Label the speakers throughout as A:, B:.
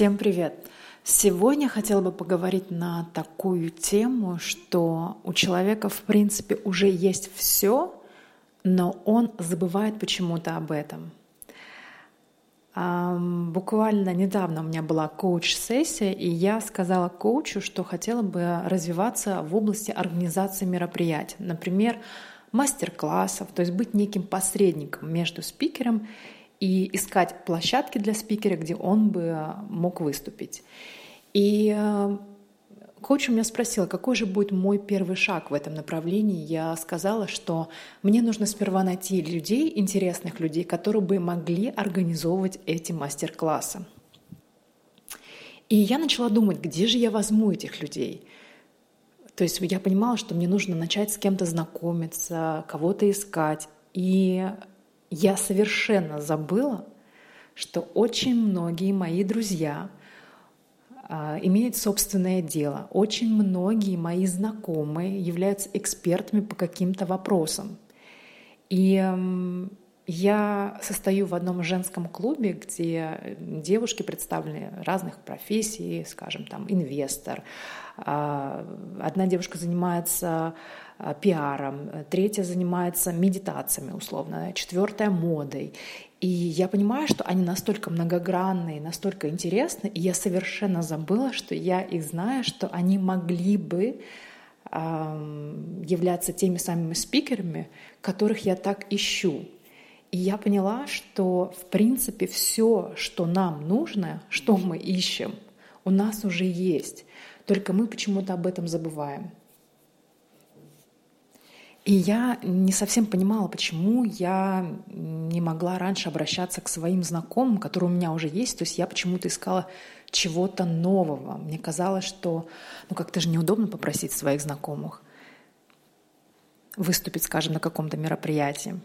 A: Всем привет! Сегодня хотела бы поговорить на такую тему, что у человека в принципе уже есть все, но он забывает почему-то об этом. Буквально недавно у меня была коуч-сессия, и я сказала коучу, что хотела бы развиваться в области организации мероприятий. Например, мастер-классов, то есть быть неким посредником между спикером и искать площадки для спикера, где он бы мог выступить. И э, коуч у меня спросила, какой же будет мой первый шаг в этом направлении. Я сказала, что мне нужно сперва найти людей, интересных людей, которые бы могли организовывать эти мастер-классы. И я начала думать, где же я возьму этих людей. То есть я понимала, что мне нужно начать с кем-то знакомиться, кого-то искать. И я совершенно забыла, что очень многие мои друзья а, имеют собственное дело. Очень многие мои знакомые являются экспертами по каким-то вопросам. И я состою в одном женском клубе, где девушки представлены разных профессий, скажем, там инвестор. А, одна девушка занимается а, пиаром, третья занимается медитациями условно, четвертая модой. И я понимаю, что они настолько многогранные, настолько интересны, и я совершенно забыла, что я их знаю, что они могли бы являться теми самыми спикерами, которых я так ищу. И я поняла, что в принципе все, что нам нужно, что мы ищем, у нас уже есть. Только мы почему-то об этом забываем. И я не совсем понимала, почему я не могла раньше обращаться к своим знакомым, которые у меня уже есть. То есть я почему-то искала чего-то нового. Мне казалось, что ну как-то же неудобно попросить своих знакомых выступить, скажем, на каком-то мероприятии.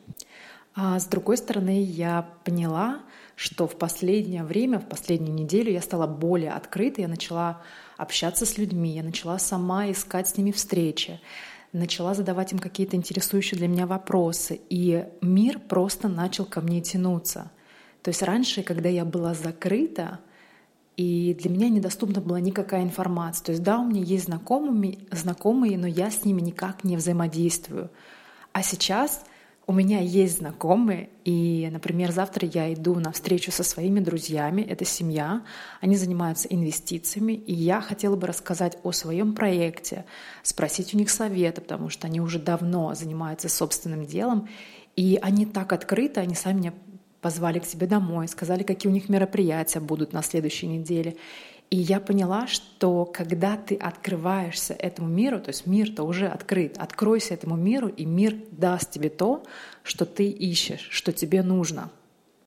A: А с другой стороны, я поняла, что в последнее время, в последнюю неделю я стала более открытой, я начала общаться с людьми, я начала сама искать с ними встречи, начала задавать им какие-то интересующие для меня вопросы, и мир просто начал ко мне тянуться. То есть раньше, когда я была закрыта, и для меня недоступна была никакая информация. То есть да, у меня есть знакомые, знакомые, но я с ними никак не взаимодействую. А сейчас — у меня есть знакомые, и, например, завтра я иду на встречу со своими друзьями, это семья, они занимаются инвестициями, и я хотела бы рассказать о своем проекте, спросить у них совета, потому что они уже давно занимаются собственным делом, и они так открыты, они сами меня позвали к себе домой, сказали, какие у них мероприятия будут на следующей неделе. И я поняла, что когда ты открываешься этому миру, то есть мир-то уже открыт, откройся этому миру, и мир даст тебе то, что ты ищешь, что тебе нужно —